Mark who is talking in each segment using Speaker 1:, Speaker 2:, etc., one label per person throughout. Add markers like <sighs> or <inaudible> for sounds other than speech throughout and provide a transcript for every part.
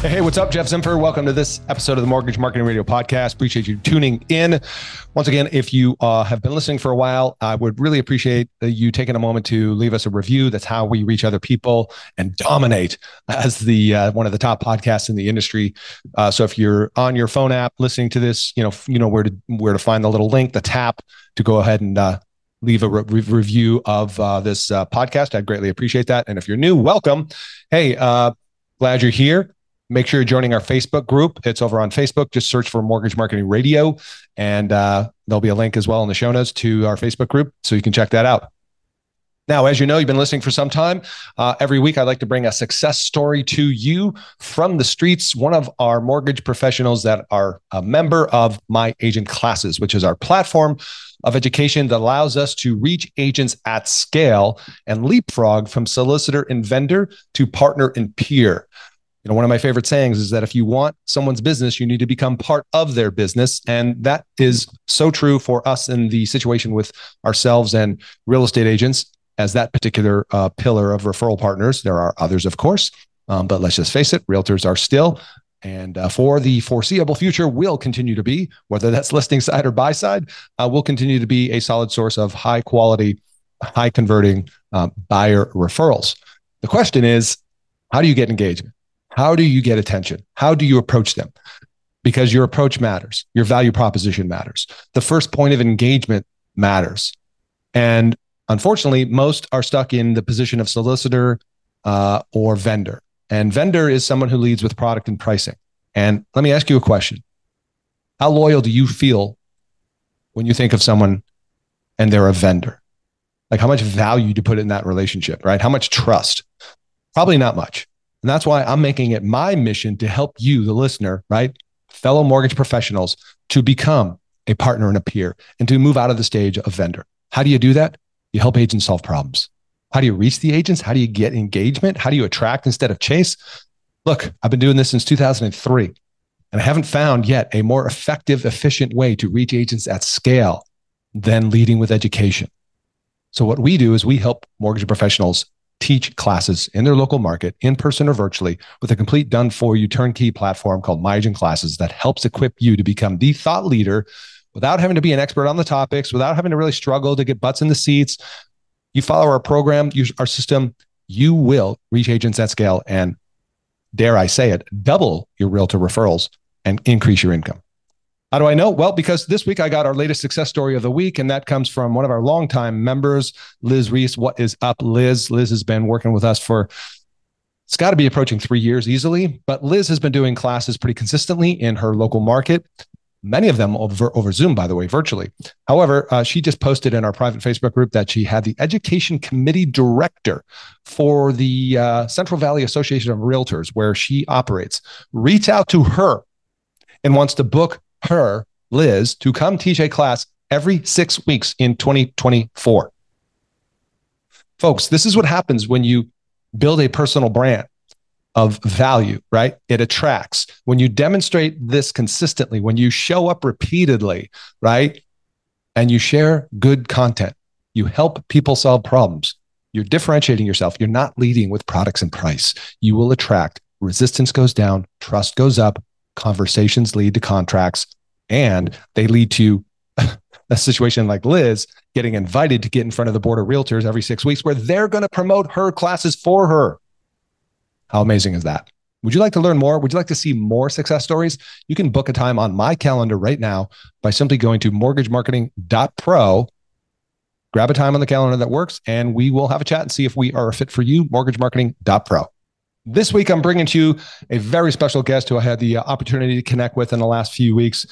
Speaker 1: Hey, what's up? Jeff Zimfer. Welcome to this episode of the Mortgage Marketing Radio Podcast. Appreciate you tuning in. Once again, if you uh, have been listening for a while, I would really appreciate you taking a moment to leave us a review. That's how we reach other people and dominate as the uh, one of the top podcasts in the industry. Uh, so if you're on your phone app listening to this, you know you know where to where to find the little link, the tap to go ahead and uh, leave a re- review of uh, this uh, podcast. I'd greatly appreciate that. And if you're new, welcome. Hey, uh, glad you're here. Make sure you're joining our Facebook group. It's over on Facebook. Just search for Mortgage Marketing Radio, and uh, there'll be a link as well in the show notes to our Facebook group, so you can check that out. Now, as you know, you've been listening for some time. Uh, every week, I'd like to bring a success story to you from the streets. One of our mortgage professionals that are a member of MyAgent Classes, which is our platform of education that allows us to reach agents at scale and leapfrog from solicitor and vendor to partner and peer. You know, one of my favorite sayings is that if you want someone's business, you need to become part of their business. And that is so true for us in the situation with ourselves and real estate agents as that particular uh, pillar of referral partners. There are others, of course, um, but let's just face it, realtors are still and uh, for the foreseeable future will continue to be whether that's listing side or buy side uh, will continue to be a solid source of high quality high converting uh, buyer referrals the question is how do you get engagement how do you get attention? How do you approach them? Because your approach matters, your value proposition matters. The first point of engagement matters. And unfortunately, most are stuck in the position of solicitor uh, or vendor. And vendor is someone who leads with product and pricing. And let me ask you a question How loyal do you feel when you think of someone and they're a vendor? Like how much value do you put in that relationship, right? How much trust? Probably not much. And that's why I'm making it my mission to help you, the listener, right? Fellow mortgage professionals to become a partner and a peer and to move out of the stage of vendor. How do you do that? You help agents solve problems. How do you reach the agents? How do you get engagement? How do you attract instead of chase? Look, I've been doing this since 2003, and I haven't found yet a more effective, efficient way to reach agents at scale than leading with education. So, what we do is we help mortgage professionals teach classes in their local market, in person or virtually, with a complete done for you turnkey platform called MyAgent Classes that helps equip you to become the thought leader without having to be an expert on the topics, without having to really struggle to get butts in the seats. You follow our program, use our system, you will reach agents at scale and, dare I say it, double your realtor referrals and increase your income. How do I know? Well, because this week I got our latest success story of the week, and that comes from one of our longtime members, Liz Reese. What is up, Liz? Liz has been working with us for it's got to be approaching three years easily, but Liz has been doing classes pretty consistently in her local market. Many of them over, over Zoom, by the way, virtually. However, uh, she just posted in our private Facebook group that she had the education committee director for the uh, Central Valley Association of Realtors, where she operates, reach out to her and wants to book her, Liz, to come teach a class every six weeks in 2024. Folks, this is what happens when you build a personal brand of value, right? It attracts. When you demonstrate this consistently, when you show up repeatedly, right? And you share good content, you help people solve problems. You're differentiating yourself. You're not leading with products and price. You will attract. Resistance goes down, trust goes up, conversations lead to contracts, and they lead to <laughs> a situation like Liz getting invited to get in front of the board of realtors every six weeks where they're going to promote her classes for her. How amazing is that? Would you like to learn more? Would you like to see more success stories? You can book a time on my calendar right now by simply going to mortgagemarketing.pro. Grab a time on the calendar that works, and we will have a chat and see if we are a fit for you. Mortgagemarketing.pro. This week, I'm bringing to you a very special guest who I had the uh, opportunity to connect with in the last few weeks,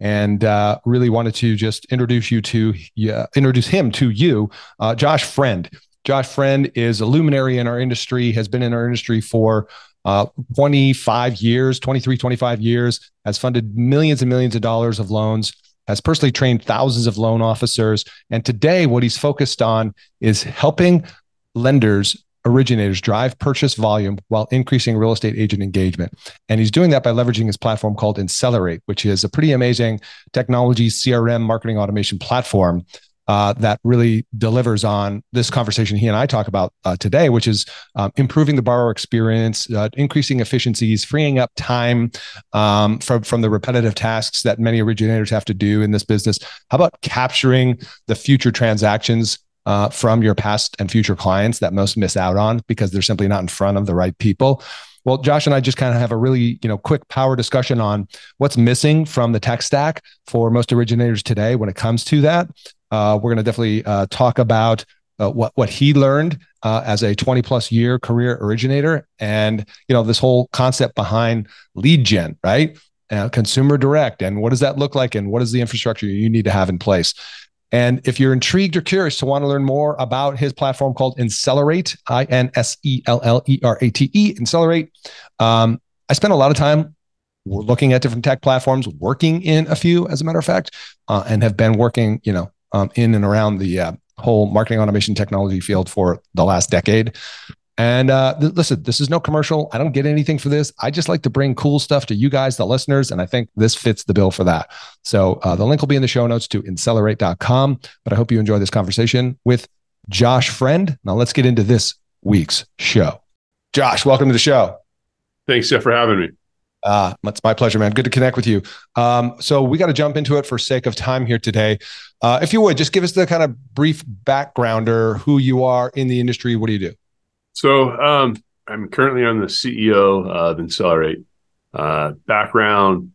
Speaker 1: and uh, really wanted to just introduce you to uh, introduce him to you, uh, Josh Friend. Josh Friend is a luminary in our industry, has been in our industry for uh, 25 years, 23, 25 years, has funded millions and millions of dollars of loans, has personally trained thousands of loan officers. And today, what he's focused on is helping lenders originators drive purchase volume while increasing real estate agent engagement. And he's doing that by leveraging his platform called Insellerate, which is a pretty amazing technology CRM marketing automation platform uh, that really delivers on this conversation he and I talk about uh, today, which is um, improving the borrower experience, uh, increasing efficiencies, freeing up time um, from from the repetitive tasks that many originators have to do in this business. How about capturing the future transactions uh, from your past and future clients that most miss out on because they're simply not in front of the right people? Well, Josh and I just kind of have a really, you know, quick power discussion on what's missing from the tech stack for most originators today when it comes to that. Uh, we're going to definitely uh, talk about uh, what what he learned uh, as a 20 plus year career originator, and you know this whole concept behind lead gen, right? Consumer direct, and what does that look like, and what is the infrastructure you need to have in place? And if you're intrigued or curious to want to learn more about his platform called Insellerate, I N S E L L E R A T E, Insellerate, um, I spent a lot of time looking at different tech platforms, working in a few, as a matter of fact, uh, and have been working, you know, um, in and around the uh, whole marketing automation technology field for the last decade. And uh, th- listen, this is no commercial. I don't get anything for this. I just like to bring cool stuff to you guys, the listeners. And I think this fits the bill for that. So uh, the link will be in the show notes to insellerate.com. But I hope you enjoy this conversation with Josh Friend. Now let's get into this week's show. Josh, welcome to the show.
Speaker 2: Thanks, Jeff, for having me.
Speaker 1: Uh, it's my pleasure, man. Good to connect with you. Um, so we got to jump into it for sake of time here today. Uh, if you would, just give us the kind of brief backgrounder, who you are in the industry. What do you do?
Speaker 2: So um, I'm currently on the CEO of Insellerate. Uh, background,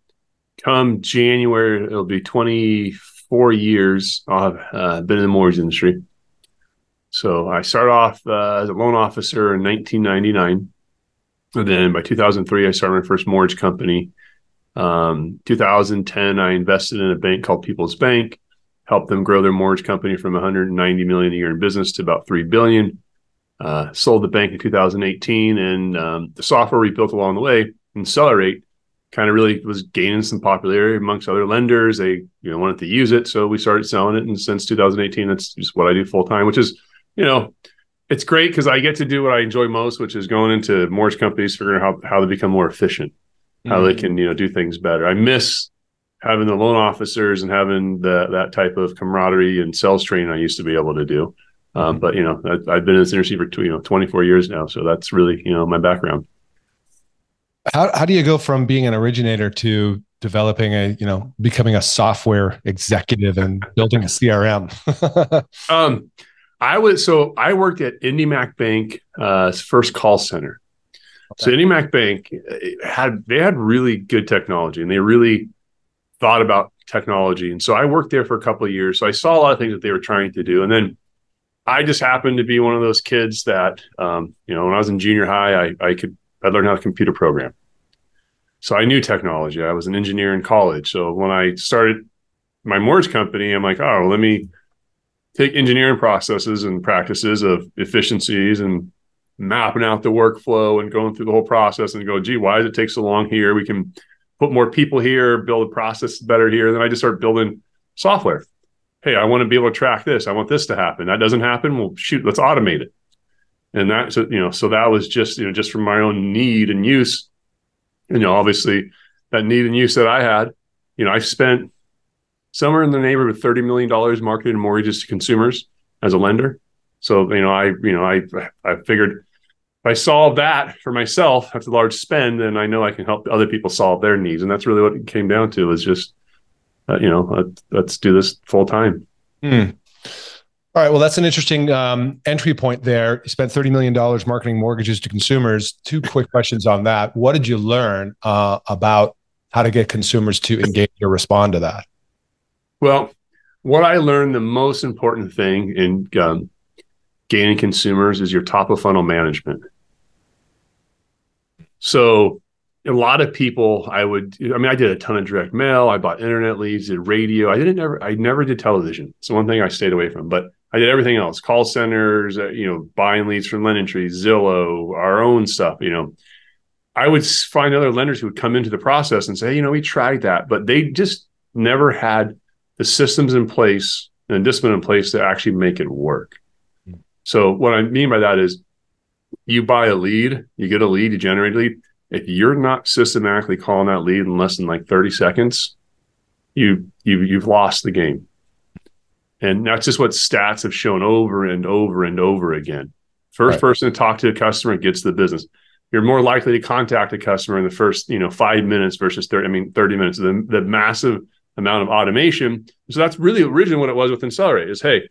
Speaker 2: come January, it'll be 24 years. Have uh, been in the mortgage industry. So I started off uh, as a loan officer in 1999. And then by 2003, I started my first mortgage company. Um, 2010, I invested in a bank called People's Bank, helped them grow their mortgage company from 190 million a year in business to about 3 billion. Uh, sold the bank in 2018, and um, the software we built along the way, Insellerate, kind of really was gaining some popularity amongst other lenders. They you know wanted to use it, so we started selling it. And since 2018, that's just what I do full time, which is you know it's great because I get to do what I enjoy most, which is going into mortgage companies, figuring out how, how to become more efficient, how mm-hmm. they can, you know, do things better. I miss having the loan officers and having the, that type of camaraderie and sales training I used to be able to do. Um, mm-hmm. but you know, I, have been in this industry for two, you know 24 years now, so that's really you know my background.
Speaker 1: How how do you go from being an originator to developing a you know becoming a software executive and building a CRM? <laughs>
Speaker 2: um, I was so I worked at IndyMac Bank uh, first call center. Okay. So IndyMac Bank uh, had they had really good technology and they really thought about technology. And so I worked there for a couple of years. So I saw a lot of things that they were trying to do. And then I just happened to be one of those kids that um, you know when I was in junior high, I, I could I learned how to computer program. So I knew technology. I was an engineer in college. So when I started my mortgage company, I'm like, oh, let me take engineering processes and practices of efficiencies and mapping out the workflow and going through the whole process and go, gee, why does it take so long here? We can put more people here, build a process better here. Then I just start building software. Hey, I want to be able to track this. I want this to happen. That doesn't happen. Well, shoot, let's automate it. And that's you know, so that was just you know just from my own need and use. You know, obviously that need and use that I had. You know, I spent somewhere in the neighborhood of thirty million dollars marketed mortgages to consumers as a lender. So you know, I you know, I I figured if I solve that for myself, that's a large spend, and I know I can help other people solve their needs, and that's really what it came down to. is just uh, you know, uh, let's do this full time.
Speaker 1: Hmm. All right. Well, that's an interesting um, entry point there. You spent $30 million marketing mortgages to consumers. Two quick <laughs> questions on that. What did you learn uh, about how to get consumers to engage or respond to that?
Speaker 2: Well, what I learned the most important thing in um, gaining consumers is your top of funnel management. So, a lot of people, I would, I mean, I did a ton of direct mail. I bought internet leads, did radio. I didn't ever, I never did television. It's one thing I stayed away from, but I did everything else: call centers, uh, you know, buying leads from LendingTree, Zillow, our own stuff. You know, I would find other lenders who would come into the process and say, you know, we tried that, but they just never had the systems in place and discipline in place to actually make it work. So what I mean by that is you buy a lead, you get a lead, you generate a lead. If you're not systematically calling that lead in less than like 30 seconds, you you you've lost the game. And that's just what stats have shown over and over and over again. First right. person to talk to a customer gets the business. You're more likely to contact a customer in the first, you know, five minutes versus 30, I mean, 30 minutes. The, the massive amount of automation. So that's really originally what it was with Insellerate is, hey,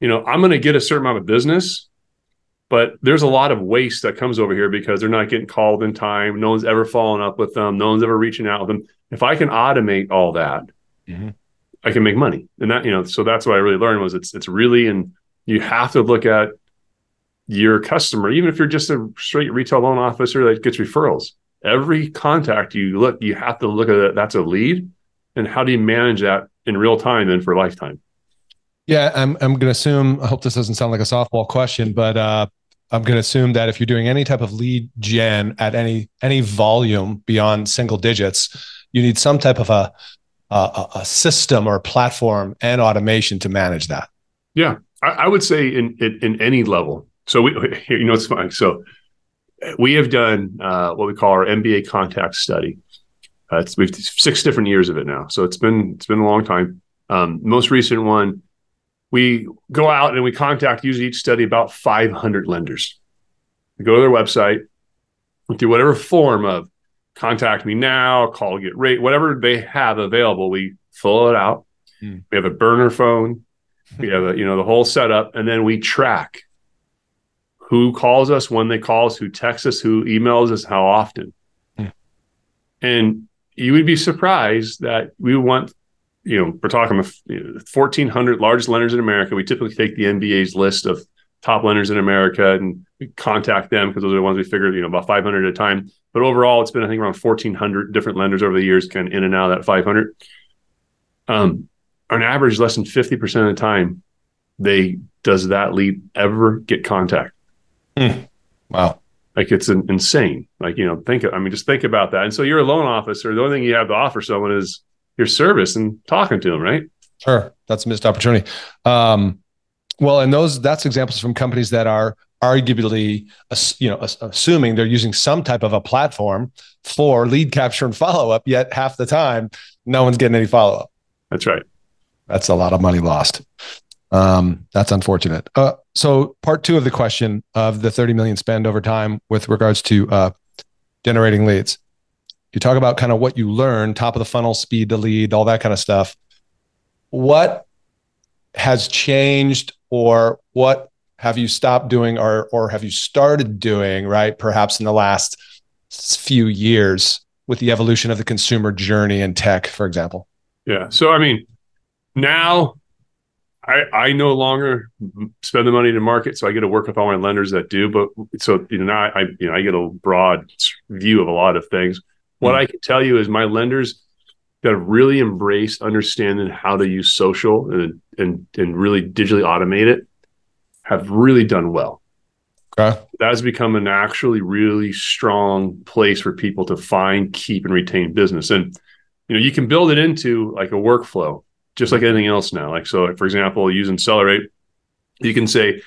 Speaker 2: you know, I'm going to get a certain amount of business, but there's a lot of waste that comes over here because they're not getting called in time. No one's ever following up with them. No one's ever reaching out with them. If I can automate all that, mm-hmm. I can make money. And that, you know, so that's what I really learned was it's it's really and you have to look at your customer, even if you're just a straight retail loan officer that gets referrals. Every contact you look, you have to look at it. That's a lead. And how do you manage that in real time and for lifetime?
Speaker 1: Yeah, I'm I'm going to assume. I hope this doesn't sound like a softball question, but uh, I'm going to assume that if you're doing any type of lead gen at any any volume beyond single digits, you need some type of a a, a system or platform and automation to manage that.
Speaker 2: Yeah, I, I would say in, in, in any level. So we, <laughs> you know, it's fine. So we have done uh, what we call our MBA contact study. Uh, it's we've six different years of it now, so it's been it's been a long time. Um, most recent one we go out and we contact usually each study about 500 lenders. We go to their website, through whatever form of contact me now, call, get rate, whatever they have available, we fill it out. Hmm. We have a burner phone. <laughs> We have a, you know, the whole setup, and then we track who calls us, when they call us, who texts us, who emails us, how often. Hmm. And you would be surprised that we want you know, we're talking 1,400 largest lenders in America. We typically take the MBA's list of top lenders in America and contact them because those are the ones we figured, you know, about 500 at a time. But overall, it's been, I think, around 1,400 different lenders over the years, kind of in and out of that 500. Um, on average, less than 50% of the time, they does that lead ever get contact.
Speaker 1: Hmm. Wow.
Speaker 2: Like it's an, insane. Like, you know, think, I mean, just think about that. And so you're a loan officer. The only thing you have to offer someone is your service and talking to them, right?
Speaker 1: Sure, that's a missed opportunity. Um, well, and those that's examples from companies that are arguably, you know, assuming they're using some type of a platform for lead capture and follow up. Yet half the time, no one's getting any follow up.
Speaker 2: That's right.
Speaker 1: That's a lot of money lost. Um, that's unfortunate. Uh, so, part two of the question of the 30 million spend over time with regards to uh, generating leads you talk about kind of what you learn, top of the funnel, speed to lead, all that kind of stuff. What has changed or what have you stopped doing or or have you started doing, right? Perhaps in the last few years with the evolution of the consumer journey and tech, for example?
Speaker 2: Yeah. So I mean, now I, I no longer spend the money to market, so I get to work with all my lenders that do. But so you know now I you know I get a broad view of a lot of things. What hmm. I can tell you is my lenders that have really embraced understanding how to use social and and and really digitally automate it have really done well.
Speaker 1: Okay.
Speaker 2: That has become an actually really strong place for people to find, keep, and retain business. And you know, you can build it into like a workflow, just like anything else now. Like so, for example, using Insellerate, you can say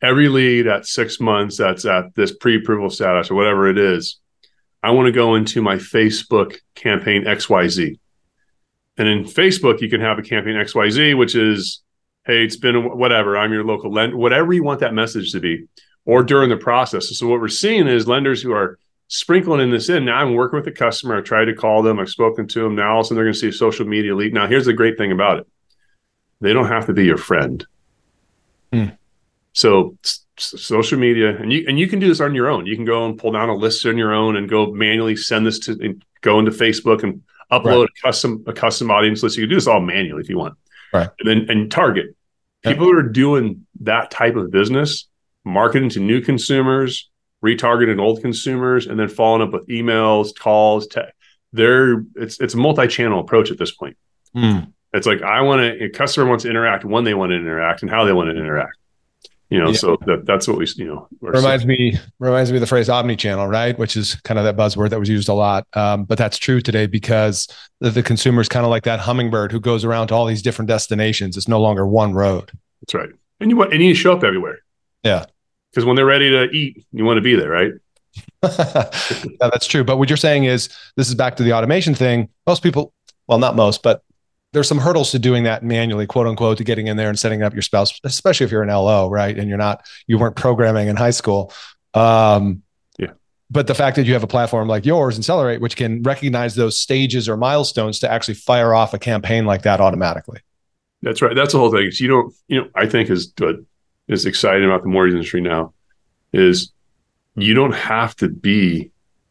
Speaker 2: every lead at six months that's at this pre-approval status or whatever it is, I want to go into my Facebook campaign XYZ. And in Facebook, you can have a campaign XYZ, which is, hey, it's been whatever, I'm your local lender, whatever you want that message to be, or during the process. So what we're seeing is lenders who are sprinkling in this in. Now I'm working with the customer. I tried to call them. I've spoken to them. Now all of a sudden they're going to see a social media lead. Now here's the great thing about it. They don't have to be your friend. Hmm. So social media and you and you can do this on your own. You can go and pull down a list on your own and go manually send this to go into facebook and upload right. a custom a custom audience list. You can do this all manually if you want.
Speaker 1: Right.
Speaker 2: And then and target. People who are doing that type of business marketing to new consumers retargeting old consumers and then following up with emails calls te- they're it's it's a multi-channel approach at this point.
Speaker 1: Mm.
Speaker 2: it's like i want to a customer wants to interact when they want to interact and how they want to interact you know yeah. so that, that's what we you know
Speaker 1: reminds saying. me reminds me of the phrase omni-channel right? Which is kind of that buzzword that was used a lot. Um, but that's true today because the, the consumer is kind of like that hummingbird who goes around to all these different destinations. It's no longer one road.
Speaker 2: That's right. And you want and you show up everywhere.
Speaker 1: Yeah.
Speaker 2: Because when they're ready to eat you want to be there right? <laughs>
Speaker 1: Yeah, that's true. But what you're saying is this is back to the automation thing. Most people well not most but there's some hurdles to doing that manually, quote unquote, to getting in there and setting up your spouse, especially if you're an LO, right? And you're not, you weren't programming in high school. Um,
Speaker 2: Yeah.
Speaker 1: But the fact that you have a platform like yours, Insellerate, which can recognize those stages or milestones to actually fire off a campaign like that automatically.
Speaker 2: That's right. That's the whole thing. So you don't, you know, I think is what is exciting about the mortgage industry now is you don't have to be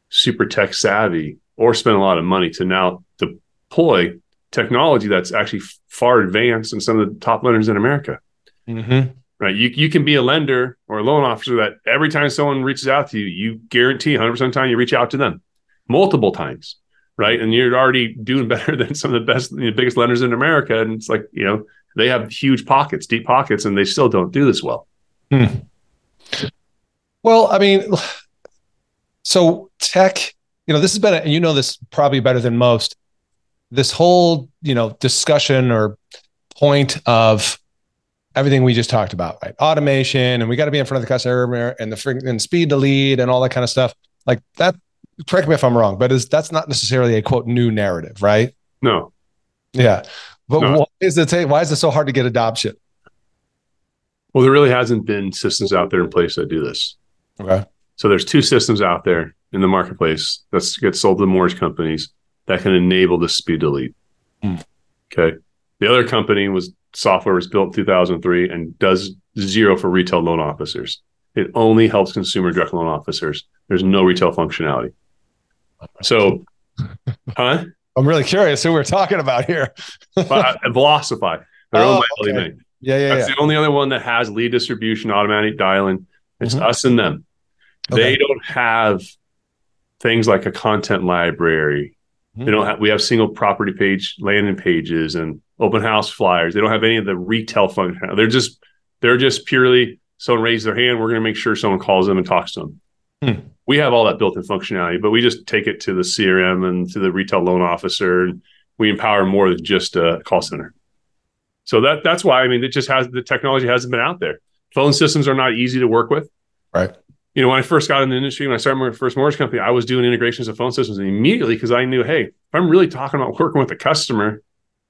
Speaker 2: super tech savvy or spend a lot of money to now deploy technology that's actually far advanced in some of the top lenders in America.
Speaker 1: Mm-hmm.
Speaker 2: Right. You, you can be a lender or a loan officer that every time someone reaches out to you, you guarantee 100% of the time you reach out to them multiple times. Right. And you're already doing <laughs> better than some of the best, the biggest lenders in America. And it's like, you know, they have huge pockets, deep pockets, and they still don't do this well.
Speaker 1: Hmm. Well, I mean, <sighs> so tech, you know, this has been, and you know this probably better than most. This whole, you know, discussion or point of everything we just talked about, right? Automation, and we got to be in front of the customer, and the and speed to lead, and all that kind of stuff. Like that. Correct me if I'm wrong, but is that's not necessarily a quote new narrative, right?
Speaker 2: No.
Speaker 1: Yeah, but
Speaker 2: No.
Speaker 1: why is it? Why is it so hard to get adoption?
Speaker 2: Well, there really hasn't been systems out there in place that do this.
Speaker 1: Okay.
Speaker 2: So there's two systems out there in the marketplace that get sold to mortgage companies that can enable the speed lead.
Speaker 1: Hmm.
Speaker 2: Okay. The other company was software was built in 2003 and does zero for retail loan officers. It only helps consumer direct loan officers. There's no retail functionality. So, <laughs> huh?
Speaker 1: I'm really curious who we're talking about here. <laughs>
Speaker 2: Velocify. They're
Speaker 1: Oh,
Speaker 2: owned by
Speaker 1: okay. Yeah, yeah,
Speaker 2: That's
Speaker 1: yeah.
Speaker 2: the only other one that has lead distribution, automatic dialing. It's
Speaker 1: Mhm.
Speaker 2: us and them.
Speaker 1: Okay.
Speaker 2: They don't have things like a content library.
Speaker 1: Hmm.
Speaker 2: They don't have. We have single property page landing pages and open house flyers. They don't have any of the retail function. They're just they're just purely someone raised their hand. We're going to make sure someone calls them and talks to them.
Speaker 1: Hmm.
Speaker 2: We have all that built-in functionality, but we just take it to the CRM and to the retail loan officer, and we empower more than just a call center. So that that's why I mean it just has the technology hasn't been out there. Phone systems are not easy to work with.
Speaker 1: Right.
Speaker 2: You know, when I first got in the industry, when I started my first mortgage company, I was doing integrations of phone systems and immediately because I knew, hey, if I'm really talking about working with the customer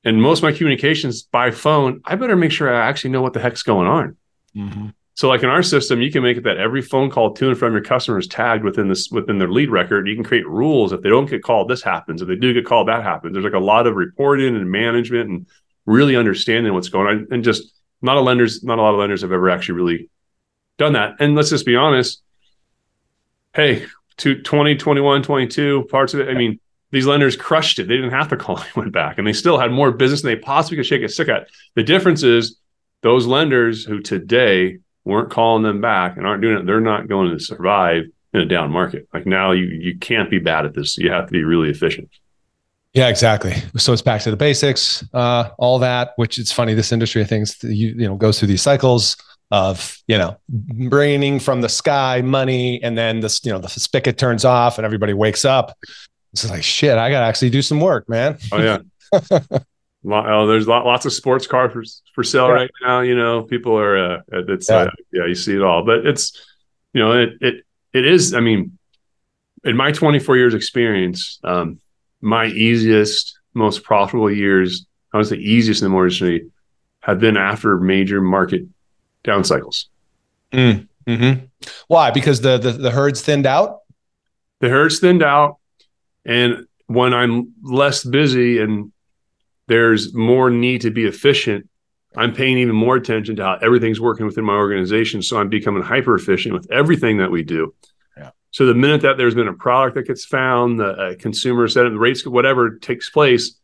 Speaker 2: and most of my communications by phone, I better make sure I actually know what the heck's going on.
Speaker 1: Mhm.
Speaker 2: So, like in our system, you can make it that every phone call to and from your customer is tagged within this within their lead record. You can create rules if they don't get called, this happens. If they do get called, that happens. There's like a lot of reporting and management and really understanding what's going on. And just not a lenders, not a lot of lenders have ever actually really done that. And let's just be honest. Hey, to 20, 21, 22, parts of it. I mean, these lenders crushed it. They didn't have to <laughs> call anyone back, and they still had more business than they possibly could shake a stick at. The difference is those lenders who today weren't calling them back and aren't doing it, they're not going to survive in a down market. Like now, you you can't be bad at this. You have to be really efficient.
Speaker 1: Yeah, exactly. So it's back to the basics, uh, all that. Which it's funny. This industry, I think, you you know goes through these cycles of you know raining from the sky money, and then this you know the spigot turns off and everybody wakes up. It's like shit. I got to actually do some work, man.
Speaker 2: Oh yeah. <laughs> Oh, there's lot, lots of sports cars for, for sale
Speaker 1: Yeah.
Speaker 2: right now. You know, people are. Uh, it's
Speaker 1: Yeah.
Speaker 2: uh, yeah, you see it all, but it's you know it it it is. I mean, in my 24 years experience, um, my easiest, most profitable years, I was the easiest in the mortgage industry, have been after major market down cycles.
Speaker 1: Mm-hmm. Why? Because the, the the herd's thinned out.
Speaker 2: the herd's thinned out and when i'm less busy and there's more need to be efficient i'm paying even more attention to how everything's working within my organization so i'm becoming hyper efficient with everything that we do
Speaker 1: Yeah.
Speaker 2: so the minute that there's been a product that gets found the uh, consumer set the rates whatever takes place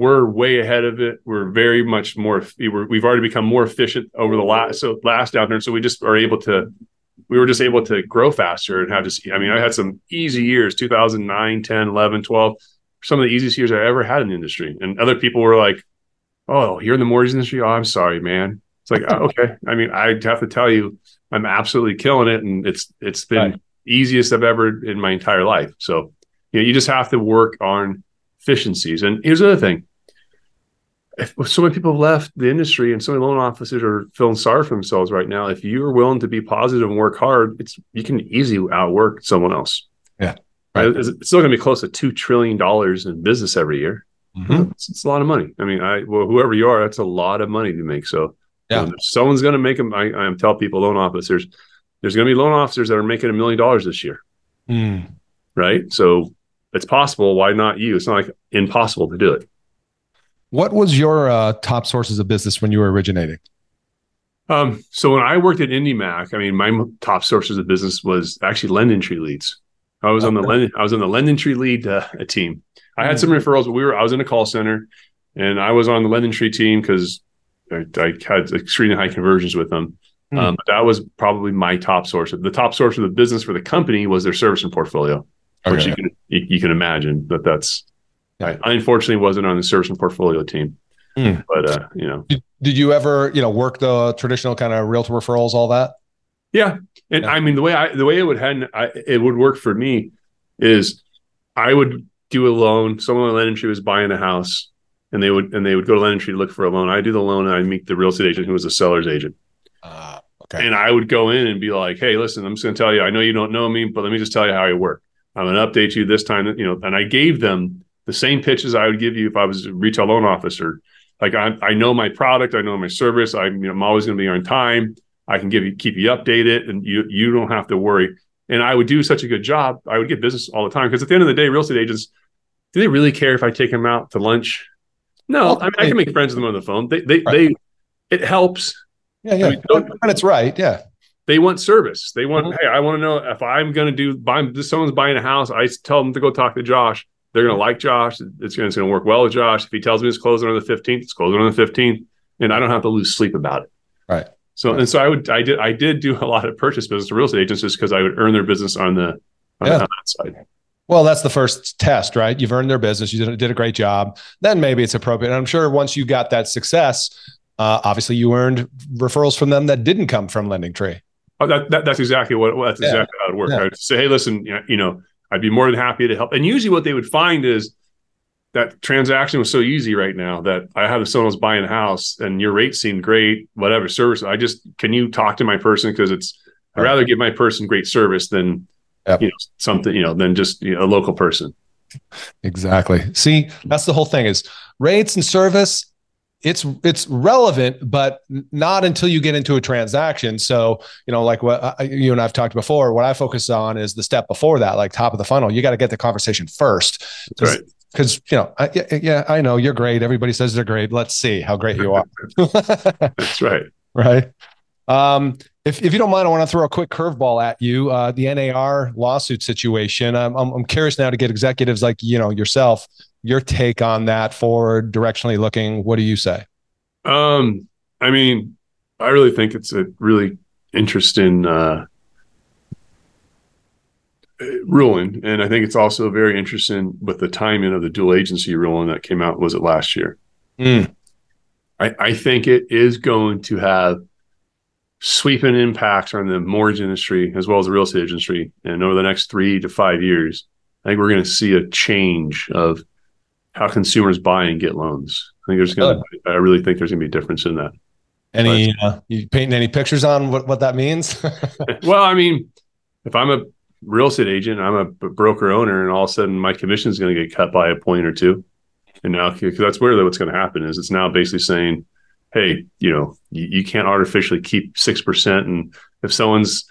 Speaker 2: we're way ahead of it. We're very much more we're, we've already become more efficient over the last so last downturn. So we just are able to we were just able to grow faster and have just i mean i had some easy years 2009 10 11 12 some of the easiest years i ever had in the industry. And other people were like oh you're in the mortgage industry? Oh i'm sorry man. It's like oh, okay. I mean i'd have to tell you i'm absolutely killing it and it's it's been
Speaker 1: Right.
Speaker 2: easiest i've ever in my entire life. So you know you just have to work on efficiencies. And here's the other thing if so many people have left the industry and so many loan officers are feeling sorry for themselves right now. If you're willing to be positive and work hard, it's you can easily outwork someone else.
Speaker 1: Yeah.
Speaker 2: Right. It's it's still going to be close to two trillion dollars in business every year. Mm-hmm. It's, it's, a lot of money. I mean, I well, whoever you are, that's a lot of money to make. So yeah, you someone's going to make them. I, I tell people loan officers, there's going to be loan officers that are making a million dollars this year, mm. right? So it's possible. Why not you? It's not like impossible to do it.
Speaker 1: What was your uh, top sources of business when you were originating?
Speaker 2: Um, so when I worked at IndyMac, I mean, my top sources of business was actually LendingTree leads. I was okay. on the Lend, I was on the LendingTree lead uh, team. I had some referrals, but we were I was in a call center, and I was on the LendingTree team because I, I, had extremely high conversions with them. Mm. Um, but that was probably my top source. The top source of the business for the company was their servicing portfolio, okay. which you can you, you, can imagine that that's. Yeah. I, I unfortunately wasn't on the servicing portfolio team. Mm. But uh, you know,
Speaker 1: did, did, you ever you know work the traditional kind of realtor referrals, all that?
Speaker 2: Yeah, and yeah. I mean the way I the way it would had I, it would work for me is I would do a loan. Someone at LendingTree was buying a house, and they would and they would go to LendingTree to look for a loan. I do the loan, and I meet the real estate agent who was the seller's agent. Uh, okay. And I would go in and be like, "Hey, listen, I'm just going to tell you. I know you don't know me, but let me just tell you how I work. I'm going to update you this time. You know." And I gave them the same pitches I would give you if I was a retail loan officer like I, I know my product, I know my service. I'm, you know, I'm always going to be on time. I can give you keep you updated, and you you don't have to worry. And I would do such a good job. I would get business all the time because at the end of the day, real estate agents do they really care if I take them out to lunch? No, I mean I can make friends with them on the phone. They they right. they it helps.
Speaker 1: Yeah, yeah, I mean, and it's right. Yeah,
Speaker 2: they want service. They want. Mm-hmm. Hey, I want to know if I'm going to do buy. Someone's buying a house. I tell them to go talk to Josh. They're going to like Josh. It's going to work well with Josh. If he tells me it's closing on the 15th, it's closing on the 15th, and I don't have to lose sleep about it.
Speaker 1: Right.
Speaker 2: So
Speaker 1: right.
Speaker 2: and so I would I did I did do a lot of purchase business to real estate agents just because I would earn their business on the on, yeah. that side.
Speaker 1: Well, that's the first test, right? You've earned their business. You did, did a great job. Then maybe it's appropriate. And I'm sure once you got that success, uh, obviously you earned referrals from them that didn't come from LendingTree.
Speaker 2: Oh, that, that that's exactly what that's yeah. exactly how it worked. Yeah. I'd say, hey, listen, you know, I'd be more than happy to help. And usually, what they would find is that transaction was so easy right now that I had someone was buying a house and your rate seemed great, whatever service. I just can you talk to my person because it's I'd rather give my person great service than yep. you know something you know than just you know, a local person.
Speaker 1: Exactly. See, that's the whole thing is rates and service. It's it's relevant, but not until you get into a transaction. So you know, like what I, you and I've talked before. What I focus on is the step before that, like top of the funnel. You got to get the conversation first.
Speaker 2: Right
Speaker 1: because you know, I, yeah, I know you're great. Everybody says they're great. Let's see how great you are. <laughs>
Speaker 2: That's right.
Speaker 1: Right. Um, if, if you don't mind, I want to throw a quick curveball at you. Uh, the NAR lawsuit situation. I'm, I'm, I'm curious now to get executives like you know yourself, your take on that. Forward, directionally looking. What do you say?
Speaker 2: Um, I mean, I really think it's a really interesting uh, ruling, and I think it's also very interesting with the timing of the dual agency ruling that came out. Was it last year? Mm. I, I think it is going to have sweeping impacts on the mortgage industry as well as the real estate industry. And over the next three to five years, I think we're going to see a change of how consumers buy and get loans. I think there's going to, I really think there's going to be a difference in that.
Speaker 1: Any, but, uh, you painting any pictures on what, what that means? <laughs> <laughs>
Speaker 2: well, I mean, if I'm a real estate agent, I'm a broker owner, and all of a sudden my commission is going to get cut by a point or two. And now, because that's where what's going to happen is it's now basically saying, hey, you know, you, you can't artificially keep six percent, and if someone's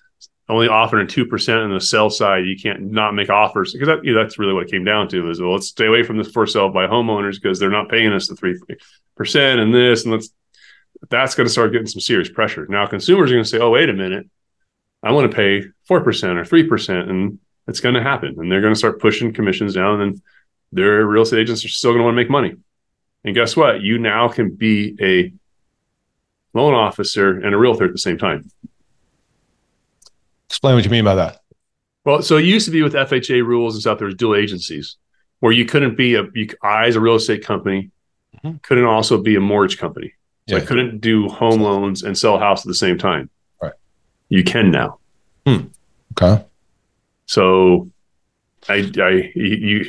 Speaker 2: only offering two percent on the sell side, you can't not make offers because that, you know, that's really what it came down to is well, let's stay away from this for sale by homeowners because they're not paying us the three percent and this and let's that's going to start getting some serious pressure. Now consumers are going to say, oh, wait a minute, I want to pay 4% or 3%. And it's going to happen. And they're going to start pushing commissions down. And their real estate agents are still going to want to make money. And guess what? You now can be a loan officer and a realtor at the same time.
Speaker 1: Explain what you mean by that.
Speaker 2: Well, so it used to be with FHA rules and stuff, there's dual agencies where you couldn't be a, you, I, as a real estate company, mm-hmm. couldn't also be a mortgage company. So yeah. I couldn't do home loans and sell a house at the same time. Right. You can now.
Speaker 1: Hmm. Okay.
Speaker 2: So, I, I, you,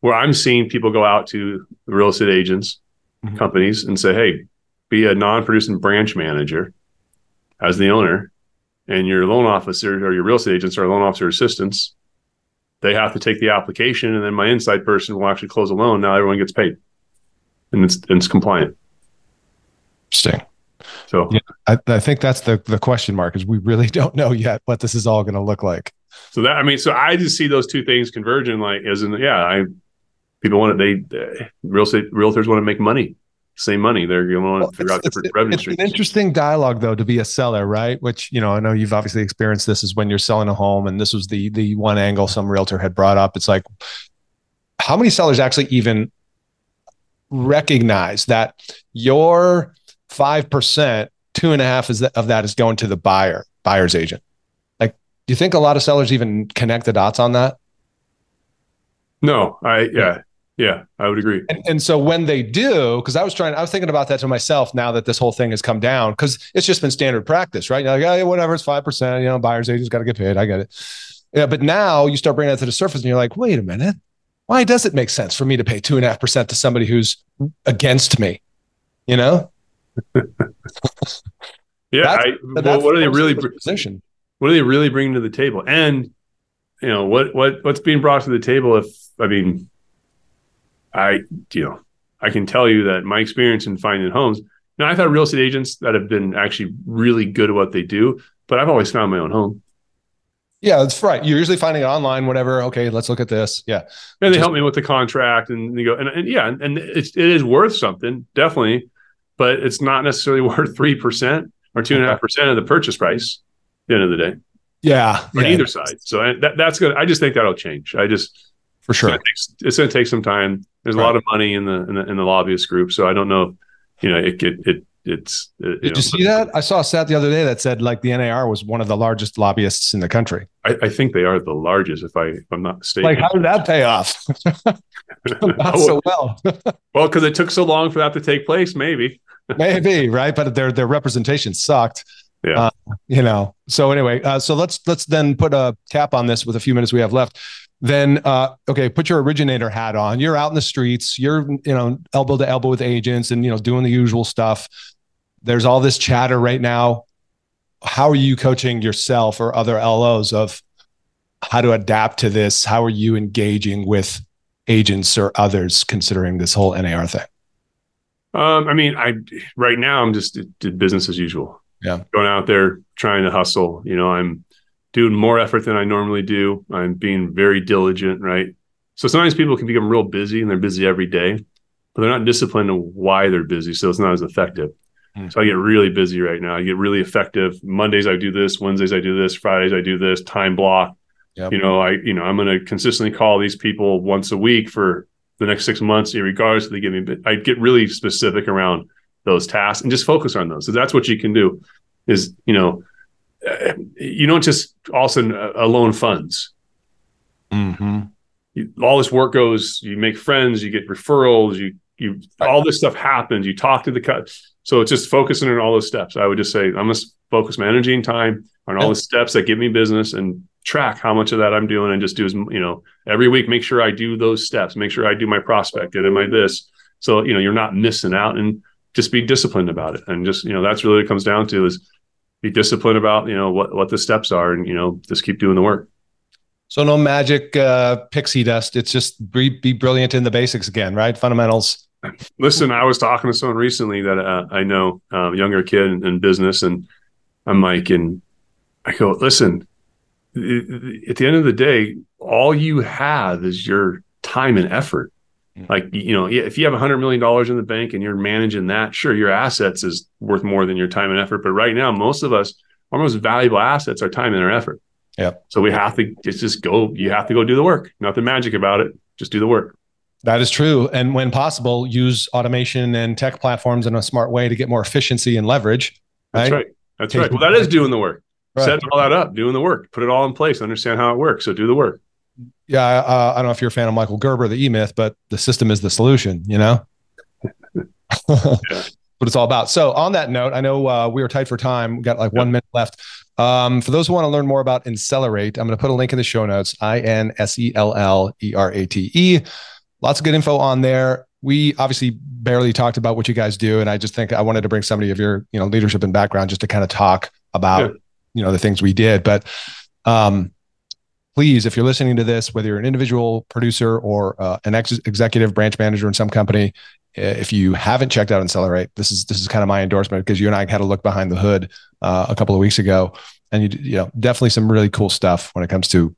Speaker 2: where I'm seeing people go out to real estate agents, mm-hmm. companies, and say, "Hey, be a non-producing branch manager as the owner, and your loan officer or your real estate agents or loan officer assistants, they have to take the application, and then my inside person will actually close a loan. Now everyone gets paid." and it's and it's compliant.
Speaker 1: Interesting.
Speaker 2: So
Speaker 1: yeah, I, I think that's the the question mark is we really <laughs> don't know yet what this is all going to look like.
Speaker 2: So that I mean, so I just see those two things converging. Like, as in, yeah, I people want to, They uh, real estate realtors want to make money, same money. They're going to figure out different
Speaker 1: it's,
Speaker 2: revenue
Speaker 1: it's
Speaker 2: streams.
Speaker 1: an interesting dialogue, though, to be a seller, right? Which you know, I know you've obviously experienced this is when you're selling a home, and this was the the one angle some realtor had brought up. It's like, how many sellers actually even recognize that your five percent, two and a half is that, of that is going to the buyer, buyer's agent. Like, do you think a lot of sellers even connect the dots on that?
Speaker 2: No, I yeah. Yeah, I would agree.
Speaker 1: And, and so when they do, because I was trying, I was thinking about that to myself now that this whole thing has come down, because it's just been standard practice, right? You're like, oh, whatever, it's 5%, you know, buyer's agent's got to get paid. I get it. Yeah, but now you start bringing that to the surface and you're like, wait a minute. Why does it make sense for me to pay two and a half percent to somebody who's against me? You know? <laughs>
Speaker 2: yeah. I, well, what are they really position? What are they really bringing to the table? And you know what what what's being brought to the table? If I mean, I you know I can tell you that my experience in finding homes. Now I've had real estate agents that have been actually really good at what they do, but I've always found my own home.
Speaker 1: Yeah, that's right. You're usually finding it online, whatever. Okay, let's look at this. Yeah.
Speaker 2: And they Just, help me with the contract and they go, and, and yeah, and it's, it is worth something, definitely, but it's not necessarily <laughs> worth 3% or two and a half percent of the purchase price at the end of the day.
Speaker 1: Yeah.
Speaker 2: On
Speaker 1: yeah.
Speaker 2: either side. So that, that's good. I just think that'll change. I just,
Speaker 1: for sure,
Speaker 2: it's going to take some time. There's right. a lot of money in the, in the, in the lobbyist group. So I don't know, you know, it, it, it it's.
Speaker 1: It, Did you, know, you see that? I saw a stat the other day that said like the NAR was one of the largest lobbyists in the country.
Speaker 2: I, I think they are the largest, if I if I'm not mistaken.
Speaker 1: Like, how did that pay off? <laughs> not so <laughs> well.
Speaker 2: well, <laughs> because it took so long for that to take place, maybe.
Speaker 1: maybe right, but their their representation sucked.
Speaker 2: Yeah.
Speaker 1: Uh, you know. So anyway, uh, so let's let's then put a cap on this with a few minutes we have left then uh, okay put your originator hat on you're out in the streets you're you know elbow to elbow with agents and you know doing the usual stuff there's all this chatter right now. How are you coaching yourself or other LOs of how to adapt to this? How are you engaging with agents or others considering this whole NAR thing?
Speaker 2: Um, I mean, I right now I'm just did business as usual.
Speaker 1: Yeah,
Speaker 2: going out there trying to hustle. You know, I'm doing more effort than I normally do. I'm being very diligent, right? So sometimes people can become real busy and they're busy every day, but they're not disciplined on why they're busy, so it's not as effective. Hmm. So I get really busy right now. I get really effective. Mondays I do this, Wednesdays I do this, Fridays I do this, time block. Yep. You know, I you know, I'm going to consistently call these people once a week for the next 6 months regardless they give me I get really specific around those tasks and just focus on those. So that's what you can do is, you know, you don't just also of a sudden uh, alone funds.
Speaker 1: Mm-hmm.
Speaker 2: You, all this work goes, you make friends, you get referrals, you you all this stuff happens. You talk to the cut. So it's just focusing on all those steps. I would just say I'm gonna focus my energy and time on all the steps that give me business and track how much of that I'm doing and just do as you know every week. Make sure I do those steps. Make sure I do my prospect and my this. So you know you're not missing out and just be disciplined about it. And just you know that's really what it comes down to is be disciplined about you know what what the steps are and you know just keep doing the work.
Speaker 1: So no magic uh, pixie dust. It's just be, be brilliant in the basics again, right? Fundamentals.
Speaker 2: Listen, I was talking to someone recently that uh, I know, uh, younger kid in, in, business, and I'm like, and I go, listen, at the end of the day, all you have is your time and effort. Like, you know, if you have a hundred million dollars in the bank and you're managing that, sure, your assets is worth more than your time and effort. But right now, most of us, our most valuable assets are time and our effort.
Speaker 1: Yeah.
Speaker 2: So we have to just go, you have to go do the work. Nothing magic about it. Just do the work.
Speaker 1: That is true. And when possible, use automation and tech platforms in a smart way to get more efficiency and leverage.
Speaker 2: Right? That's right. That's right. Well, that is doing the work. Right. Setting all that up, doing the work, put it all in place, understand how it works. So do the work.
Speaker 1: Yeah. Uh, I don't know if you're a fan of Michael Gerber, the E Myth, but the system is the solution, you know? <laughs> what it's all about. So, on that note, I know uh, we are tight for time. We got like one minute left. Um, for those who want to learn more about Insellerate, I'm going to put a link in the show notes. I N S E L L E R A T E lots of good info on there. We obviously barely talked about what you guys do, and I just think I wanted to bring somebody of your you know leadership and background just to kind of talk about yeah. you know the things we did. But um, please, if you're listening to this, whether you're an individual producer or uh, an ex- executive branch manager in some company, if you haven't checked out Insellerate, this is this is kind of my endorsement because you and I had a look behind the hood uh, a couple of weeks ago, and you you know definitely some really cool stuff when it comes to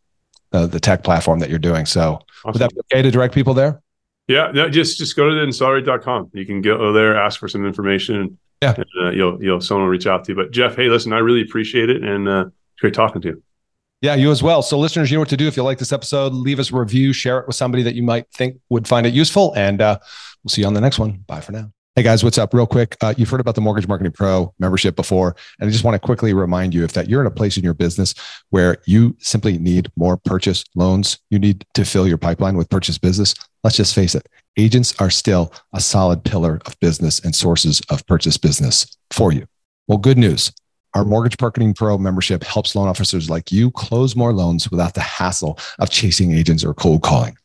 Speaker 1: uh, the tech platform that you're doing. So awesome. would that be okay to direct people there?
Speaker 2: Yeah, no, just just go to the insellerate.com. You can go there, ask for some information. Yeah, and, uh, you'll you'll someone will reach out to you. But Jeff, hey, listen, I really appreciate it, and uh, it's great talking to you.
Speaker 1: Yeah, you as well. So, listeners, you know what to do. If you like this episode, leave us a review, share it with somebody that you might think would find it useful, and uh, we'll see you on the next one. Bye for now. Hey guys, what's up? Real quick, uh, you've heard about the Mortgage Marketing Pro membership before, and I just want to quickly remind you if that you're in a place in your business where you simply need more purchase loans, you need to fill your pipeline with purchase business. Let's just face it, agents are still a solid pillar of business and sources of purchase business for you. Well, good news. Our Mortgage Marketing Pro membership helps loan officers like you close more loans without the hassle of chasing agents or cold calling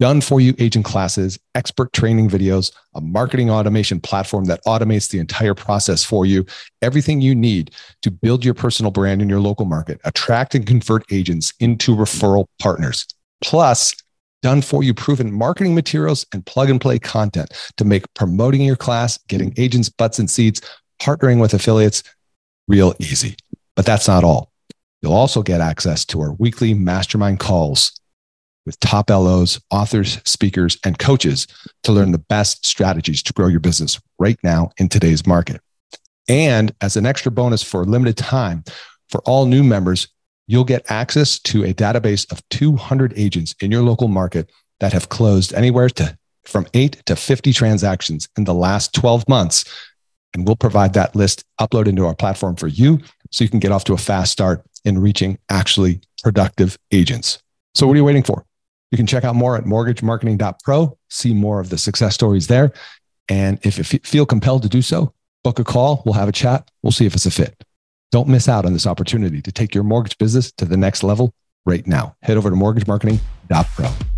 Speaker 1: done for you agent classes, expert training videos, a marketing automation platform that automates the entire process for you, everything you need to build your personal brand in your local market, attract and convert agents into referral partners. Plus, done for you proven marketing materials and plug and play content to make promoting your class, getting agents butts and seats, partnering with affiliates real easy. But that's not all. You'll also get access to our weekly mastermind calls with top LOs, authors, speakers, and coaches to learn the best strategies to grow your business right now in today's market. And as an extra bonus for a limited time, for all new members, you'll get access to a database of 200 agents in your local market that have closed anywhere to from 8 to 50 transactions in the last 12 months and we'll provide that list upload into our platform for you so you can get off to a fast start in reaching actually productive agents. So what are you waiting for? You can check out more at mortgagemarketing.pro, see more of the success stories there. And if you feel compelled to do so, book a call. We'll have a chat. We'll see if it's a fit. Don't miss out on this opportunity to take your mortgage business to the next level right now. Head over to mortgagemarketing.pro.